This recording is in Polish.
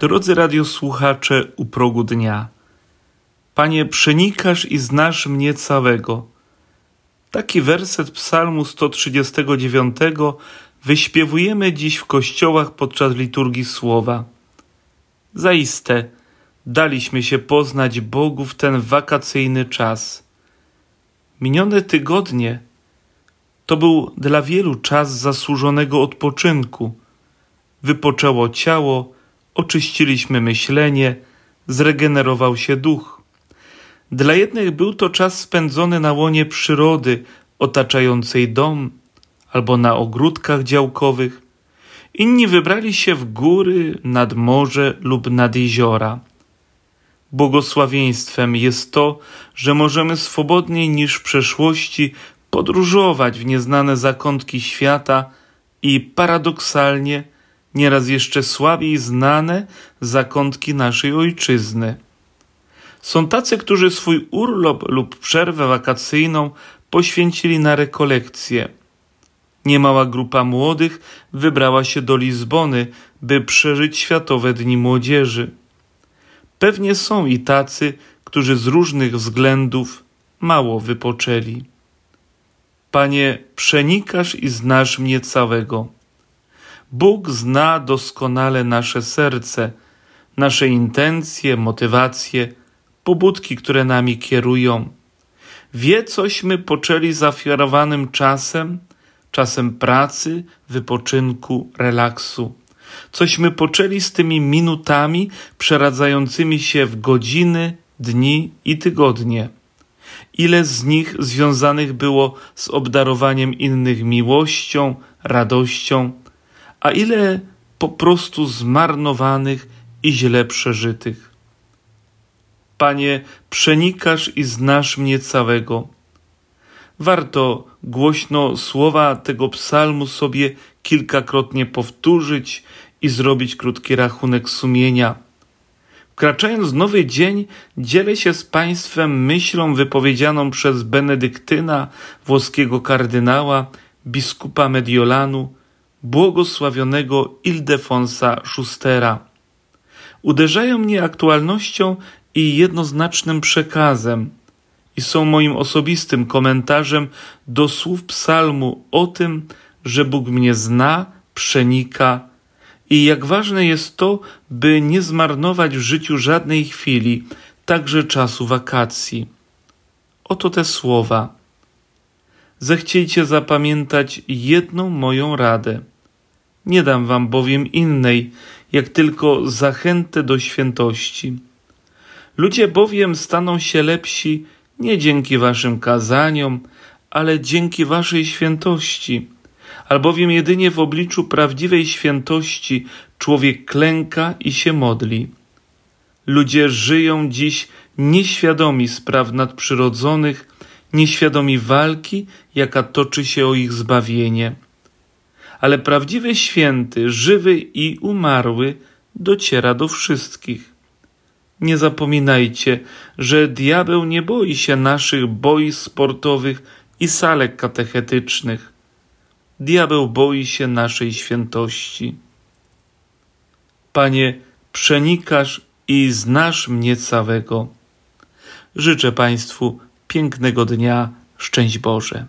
Drodzy radiosłuchacze u progu dnia, Panie, przenikasz i znasz mnie całego. Taki werset Psalmu 139 wyśpiewujemy dziś w kościołach podczas liturgii słowa. Zaiste, daliśmy się poznać Bogu w ten wakacyjny czas. Minione tygodnie to był dla wielu czas zasłużonego odpoczynku. Wypoczęło ciało, oczyściliśmy myślenie, zregenerował się duch. Dla jednych był to czas spędzony na łonie przyrody otaczającej dom albo na ogródkach działkowych. Inni wybrali się w góry, nad morze lub nad jeziora. Błogosławieństwem jest to, że możemy swobodniej niż w przeszłości podróżować w nieznane zakątki świata i paradoksalnie nieraz jeszcze słabiej znane zakątki naszej ojczyzny. Są tacy, którzy swój urlop lub przerwę wakacyjną poświęcili na rekolekcje. Niemała grupa młodych wybrała się do Lizbony, by przeżyć Światowe Dni Młodzieży. Pewnie są i tacy, którzy z różnych względów mało wypoczęli. Panie, przenikasz i znasz mnie całego. Bóg zna doskonale nasze serce, nasze intencje, motywacje, pobudki, które nami kierują. Wie, cośmy poczęli zaofiarowanym czasem, czasem pracy, wypoczynku, relaksu. Cośmy poczęli z tymi minutami przeradzającymi się w godziny, dni i tygodnie. Ile z nich związanych było z obdarowaniem innych miłością, radością, a ile po prostu zmarnowanych i źle przeżytych. Panie, przenikasz i znasz mnie całego. Warto głośno słowa tego psalmu sobie kilkakrotnie powtórzyć i zrobić krótki rachunek sumienia. Wkraczając w nowy dzień, dzielę się z Państwem myślą wypowiedzianą przez Benedyktyna, włoskiego kardynała, biskupa Mediolanu, błogosławionego Ildefonsa Schustera. Uderzają mnie aktualnością i jednoznacznym przekazem i są moim osobistym komentarzem do słów psalmu o tym, że Bóg mnie zna, przenika i jak ważne jest to, by nie zmarnować w życiu żadnej chwili, także czasu wakacji. Oto te słowa. Zechciejcie zapamiętać jedną moją radę. Nie dam wam bowiem innej, jak tylko zachętę do świętości. Ludzie bowiem staną się lepsi nie dzięki waszym kazaniom, ale dzięki waszej świętości. Albowiem jedynie w obliczu prawdziwej świętości człowiek klęka i się modli. Ludzie żyją dziś nieświadomi spraw nadprzyrodzonych, nieświadomi walki, jaka toczy się o ich zbawienie. Ale prawdziwy święty, żywy i umarły dociera do wszystkich. Nie zapominajcie, że diabeł nie boi się naszych boisk sportowych i salek katechetycznych. Diabeł boi się naszej świętości. Panie, przenikasz i znasz mnie całego. Życzę Państwu pięknego dnia, szczęść Boże.